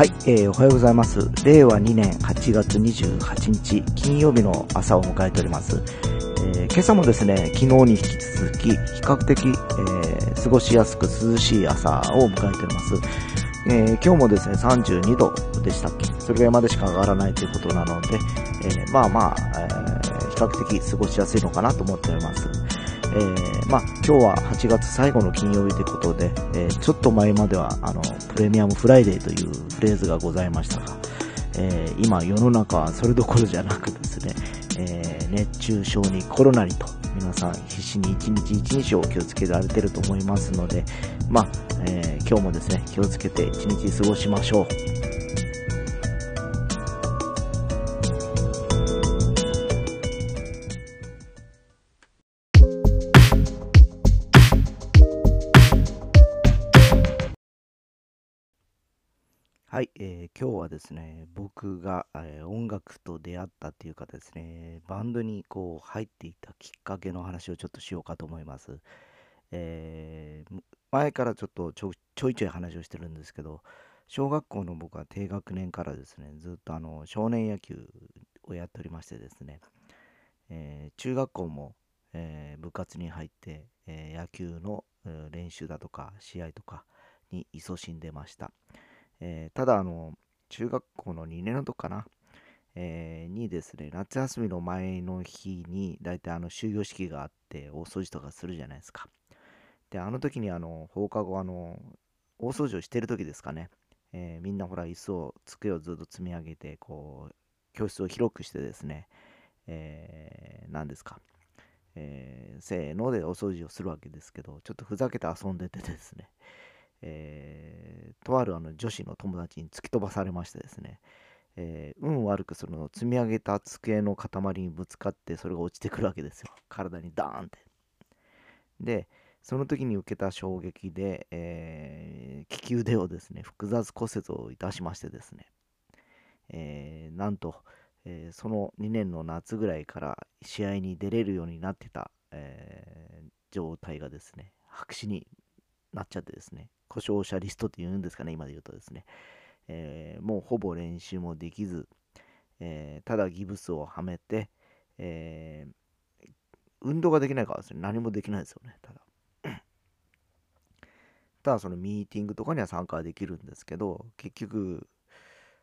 はい、えーおはようございます。令和2年8月28日金曜日の朝を迎えております。えー今朝もですね、昨日に引き続き、比較的、えー過ごしやすく涼しい朝を迎えております。えー今日もですね、32度でしたっけ？それぐらいまでしか上がらないということなので、えまあまあ、え比較的過ごしやすいのかなと思っております。えーまあ、今日は8月最後の金曜日ということで、えーちょっと前までは、あの、プレミアムフライデーというフレーズがございましたが、えー今世の中はそれどころじゃなくですね、え熱中症にコロナにと、皆さん必死に一日一日を気をつけられてると思いますので、まあ、え今日もですね、気をつけて一日過ごしましょう。はい、えー今日はですね、僕が、えー音楽と出会ったっていうかですね、バンドにこう入っていたきっかけの話をちょっとしようかと思います。えー前からちょっとちょちょいちょい話をしてるんですけど、小学校の僕は低学年からですね、ずっとあの少年野球をやっておりましてですね、えー中学校も、えー部活に入って、え野球の、練習だとか試合とかに勤しんでました。えーただあの中学校の2年の時かな、えーにですね夏休みの前の日に大体あの終業式があって大掃除とかするじゃないですか。であの時にあの放課後あの大掃除をしてる時ですかね、えーみんなほら椅子を机をずっと積み上げてこう教室を広くしてですね、えー何ですか、えーせーのでお掃除をするわけですけどちょっとふざけて遊んでてですね。えーとあるあの女子の友達に突き飛ばされましてですね、えー運悪くその積み上げた机の塊にぶつかってそれが落ちてくるわけですよ。体にダーンって。でその時に受けた衝撃で、えー利き腕をですね複雑骨折をいたしましてですね、えーなんと、えーその2年の夏ぐらいから試合に出れるようになってた、えー状態がですね白紙になっちゃってですね、故障者リストって言うんですかね、今で言うとですね、えーもうほぼ練習もできず、えーただギブスをはめて、えー運動ができないからですね、何もできないですよね、ただ。ただそのミーティングとかには参加できるんですけど、結局、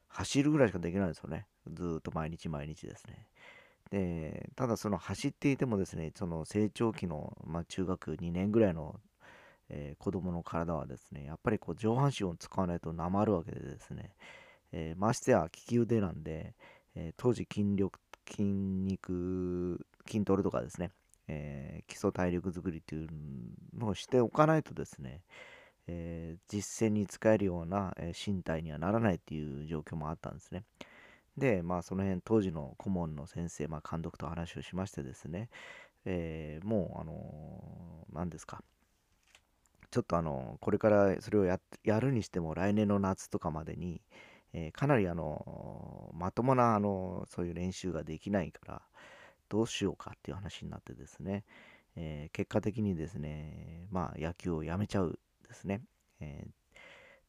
走るぐらいしかできないですよね。ずっと毎日毎日ですね。で、ただその走っていてもですね、その成長期の、まあ、中学2年ぐらいのえー子供の体はですね、やっぱりこう上半身を使わないとなまるわけでですね、えーましてや利き腕なんで、えー当時筋力、筋肉、筋トレとかですね、え基礎体力作りっていうのをしておかないとですね、え実践に使えるような、え身体にはならないっていう状況もあったんですね。で、まあその辺当時の顧問の先生、まあ監督と話をしましてですね、えもうあの何ですか、ちょっとあの、これからそれをやるにしても来年の夏とかまでに、えーかなりあの、まともなあの、そういう練習ができないから、どうしようかっていう話になってですね、えー結果的にですね、まあ野球をやめちゃうですね。えー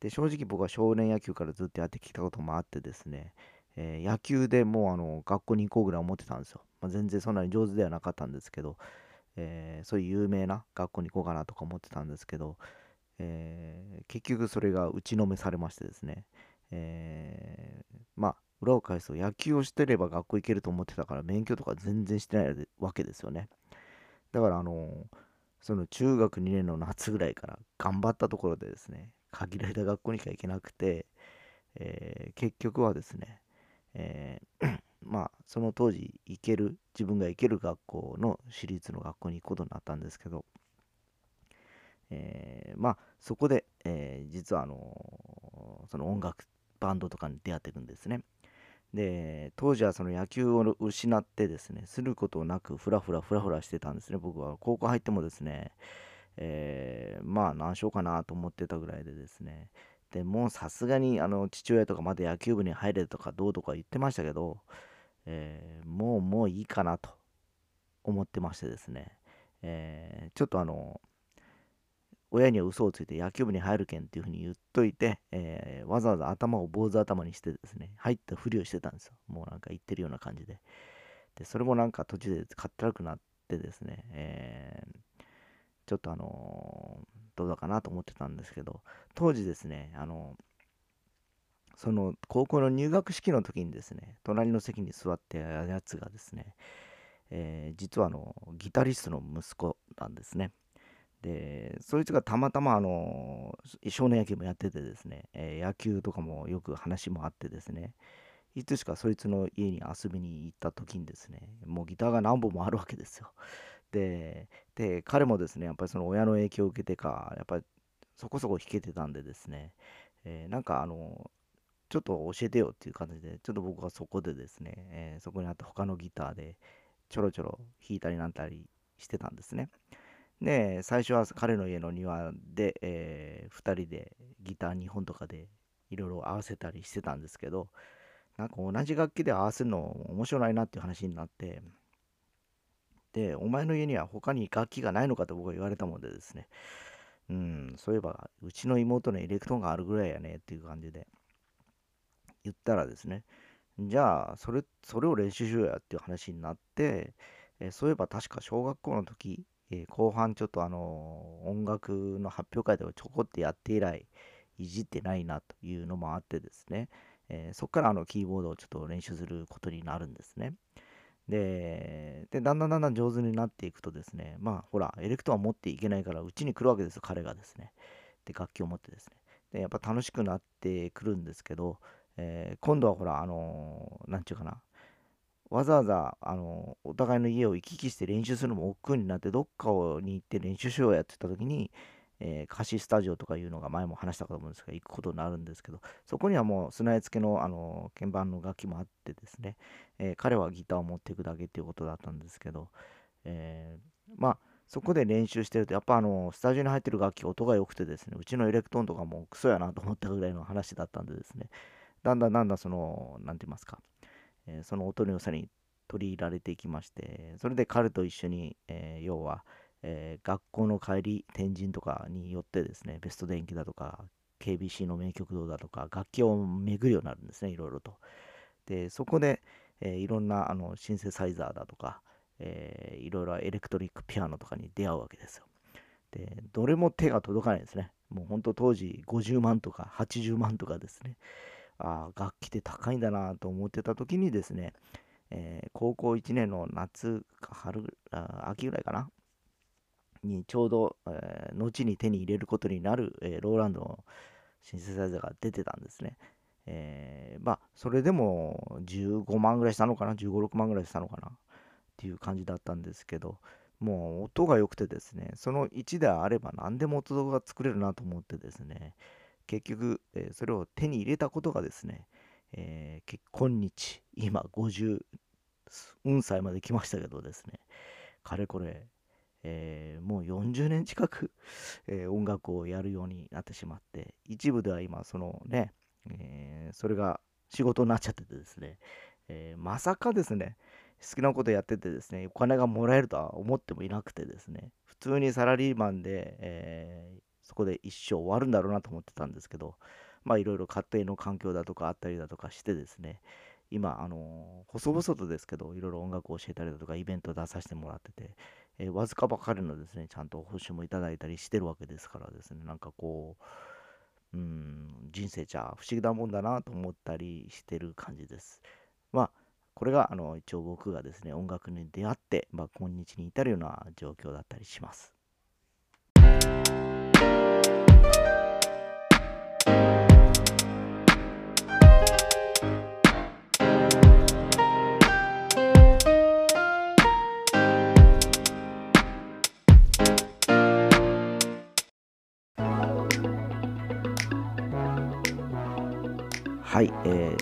で、正直僕は少年野球からずっとやってきたこともあってですね、え野球でもうあの学校に行こうぐらい思ってたんですよ。まあ、全然そんなに上手ではなかったんですけど、えーそういう有名な学校に行こうかなとか思ってたんですけど、えー結局それが打ちのめされましてですね、えーまあ裏を返すと野球をしてれば学校行けると思ってたから勉強とか全然してないわけですよね。だからあのその中学2年の夏ぐらいから頑張ったところでですね限られた学校にしか行けなくて、えー結局はですね、えーまあその当時行ける自分が行ける学校の私立の学校に行くことになったんですけど、えーまあそこで、えー実はあのその音楽バンドとかに出会ってるんですね。で当時はその野球を失ってですねすることなくフラフラフラフラしてたんですね。僕は高校入ってもですね、えーまあ何しようかなと思ってたぐらいでですねでもうさすがにあの父親とかまだ野球部に入れとかどうとか言ってましたけど、えーもうもういいかなと思ってましてですね、えーちょっとあの親には嘘をついて野球部に入るけんっていうふうに言っといて、えー、わざわざ頭を坊主頭にしてですね、入ったふりをしてたんですよ。もうなんか言ってるような感じで。で、それもなんか途中でかったらくなってですね、えー、ちょっとあの、どうだかなと思ってたんですけど、当時ですね、あのその高校の入学式の時にですね、隣の席に座ってやつがですね、えー、実はあのギタリストの息子なんですね。で、そいつがたまたまあの少年野球もやっててですね、えー、野球とかもよく話もあってですね、いつしかそいつの家に遊びに行った時にですね、もうギターが何本もあるわけですよ。で、で彼もですね、やっぱりその親の影響を受けてか、やっぱりそこそこ弾けてたんでですね、えー、なんかあの、ちょっと教えてよっていう感じで、ちょっと僕はそこでですね、えー、そこにあった他のギターでちょろちょろ弾いたりなんたりしてたんですね。で、最初は彼の家の庭で、えー、2人でギター2本とかでいろいろ合わせたりしてたんですけど、なんか同じ楽器で合わせるの面白いなっていう話になって、お前の家には他に楽器がないのかと僕は言われたもんでですね、うん、そういえば、うちの妹のエレクトーンがあるぐらいやねっていう感じで言ったらですね、じゃあ、それ、それを練習しようやっていう話になって、え、そういえば確か小学校の時、え、後半ちょっとあの音楽の発表会ではちょこってやって以来いじってないなというのもあってですね、えー、そこからあのキーボードをちょっと練習することになるんですね。で、でだんだんだんだん上手になっていくとですね、まあほら、エレクトーン持っていけないからうちに来るわけですよ、彼がですね。で、楽器を持ってですね。で、やっぱ楽しくなってくるんですけど、えー、今度はほら、あのー、なんちゅうかな、わざわざ、あのお互いの家を行き来して練習するのも億劫になって、どっかに行って練習しようやって言った時に、えー、貸しスタジオとかいうのが前も話したかと思うんですが、行くことになるんですけど、そこにはもう備え付けの、あの鍵盤の楽器もあってですね、えー、彼はギターを持っていくだけっていうことだったんですけど、えー、まあ、そこで練習してると、やっぱあの、スタジオに入ってる楽器、音が良くてですね、うちのエレクトーンとかもクソやなと思ったぐらいの話だったんでですね、だんだんだんだんその、なんて言いますか、え、その音の良さに取り入れられていきまして、それで彼と一緒に、え、要は、えー、学校の帰り、天神とかによってですね、ベスト電気だとか、KBC の名曲堂だとか、楽器を巡るようになるんですね、いろいろと。で、そこで、えー、いろんなあのシンセサイザーだとか、えー、いろいろエレクトリックピアノとかに出会うわけですよ。で、どれも手が届かないですね。もう本当当時50万とか80万とかですね。あ楽器って高いんだなと思ってた時にですね、えー、高校1年の夏か春あ秋ぐらいかなにちょうど、えー、後に手に入れることになる、えー、ローランドのシンセサイザーが出てたんですね。えー、まあ、それでも15万ぐらいしたのかな、15、6万ぐらいしたのかな？っていう感じだったんですけど、もう音が良くてですね、その1であれば何でも音が作れるなと思ってですね、結局、えー、それを手に入れたことがですね、えー、結婚日、今50、運歳まで来ましたけどですね、かれこれ、えー、もう40年近く、えー、音楽をやるようになってしまって、一部では今、そのね、えー、それが仕事になっちゃっててですね、えまさかですね、好きなことやっててですね、お金がもらえるとは思ってもいなくてですね、普通にサラリーマンで、えそこで一生終わるんだろうなと思ってたんですけど、まあいろいろ家庭の環境だとかあったりだとかしてですね、今、あの、細々とですけど、いろいろ音楽を教えたりだとか、イベント出させてもらってて、えー、わずかばかりのですね、ちゃんと報酬もいただいたりしてるわけですからですね、なんかこう、うん、人生じゃ不思議なもんだなと思ったりしてる感じです。まあ、これが、あの、一応僕がですね、音楽に出会って、まあ、今日に至るような状況だったりします。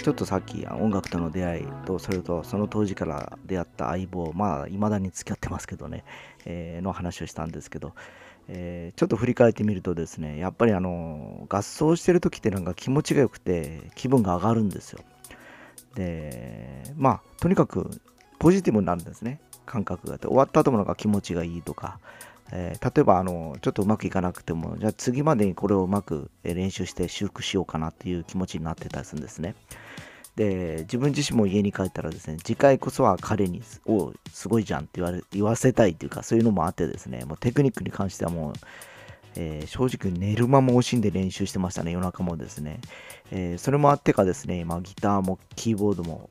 ちょっとさっき音楽との出会いと、それとその当時から出会った相棒、まあ、未だに付き合ってますけどね、えー、の話をしたんですけど、えー、ちょっと振り返ってみるとですね、やっぱりあの、合奏してる時ってなんか気持ちが良くて、気分が上がるんですよ。で、まあ、とにかくポジティブになるんですね、感覚が。終わった後もなんか気持ちがいいとか、えー、例えばあのちょっとうまくいかなくてもじゃあ次までにこれをうまく練習して修復しようかなっていう気持ちになってたりするんですねで自分自身も家に帰ったらですね次回こそは彼に「おすごいじゃん」って言われ言わせたいっていうかそういうのもあってですねもうテクニックに関してはもうえー、正直寝る間も惜しんで練習してましたね、夜中もですね。えー、それもあってかですね、今ギターもキーボードも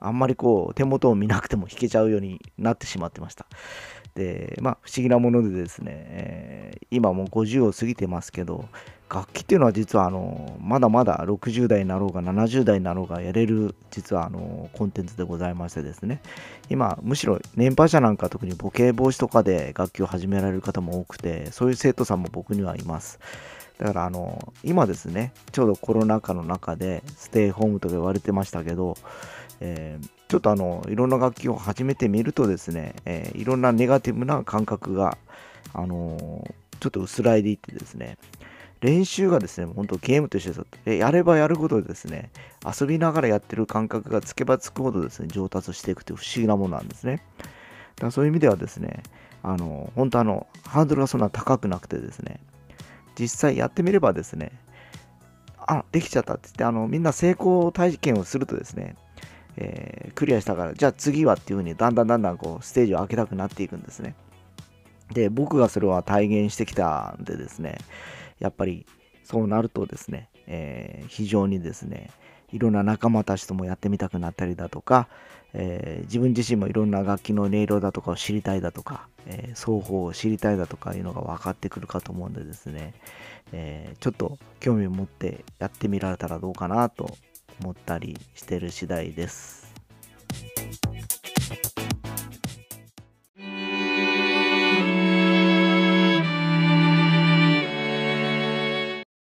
あんまりこう手元を見なくても弾けちゃうようになってしまってました。で、まあ不思議なものでですね、えー、今もう50を過ぎてますけど、楽器っていうのは実はあのまだまだ60代になろうが70代になろうがやれる実はあのコンテンツでございましてですね。今むしろ年配者なんか特にボケ防止とかで楽器を始められる方も多くてそういう生徒さんも僕にはいます。だからあの今ですねちょうどコロナ禍の中でステイホームとか言われてましたけど、えー、ちょっとあのいろんな楽器を始めてみるとですね、えー、いろんなネガティブな感覚があのちょっと薄らいでいってですね練習がですね、本当ゲームとしてでやればやるほどですね、遊びながらやってる感覚がつけばつくほどですね、上達していくという不思議なものなんですね。だからそういう意味ではですね、あの、本当あの、ハードルがそんな高くなくてですね、実際やってみればですね、あ、できちゃったって言って、あの、みんな成功体験をするとですね、えー、クリアしたから、じゃあ次はっていう風にだんだんだんだんこう、ステージを開けたくなっていくんですね。で、僕がそれは体現してきたんでですね、やっぱりそうなるとですね、えー、非常にですね、いろんな仲間たちともやってみたくなったりだとか、えー、自分自身もいろんな楽器の音色だとかを知りたいだとか、えー、双方を知りたいだとかいうのが分かってくるかと思うんでですね、えー、ちょっと興味を持ってやってみられたらどうかなと思ったりしてる次第です。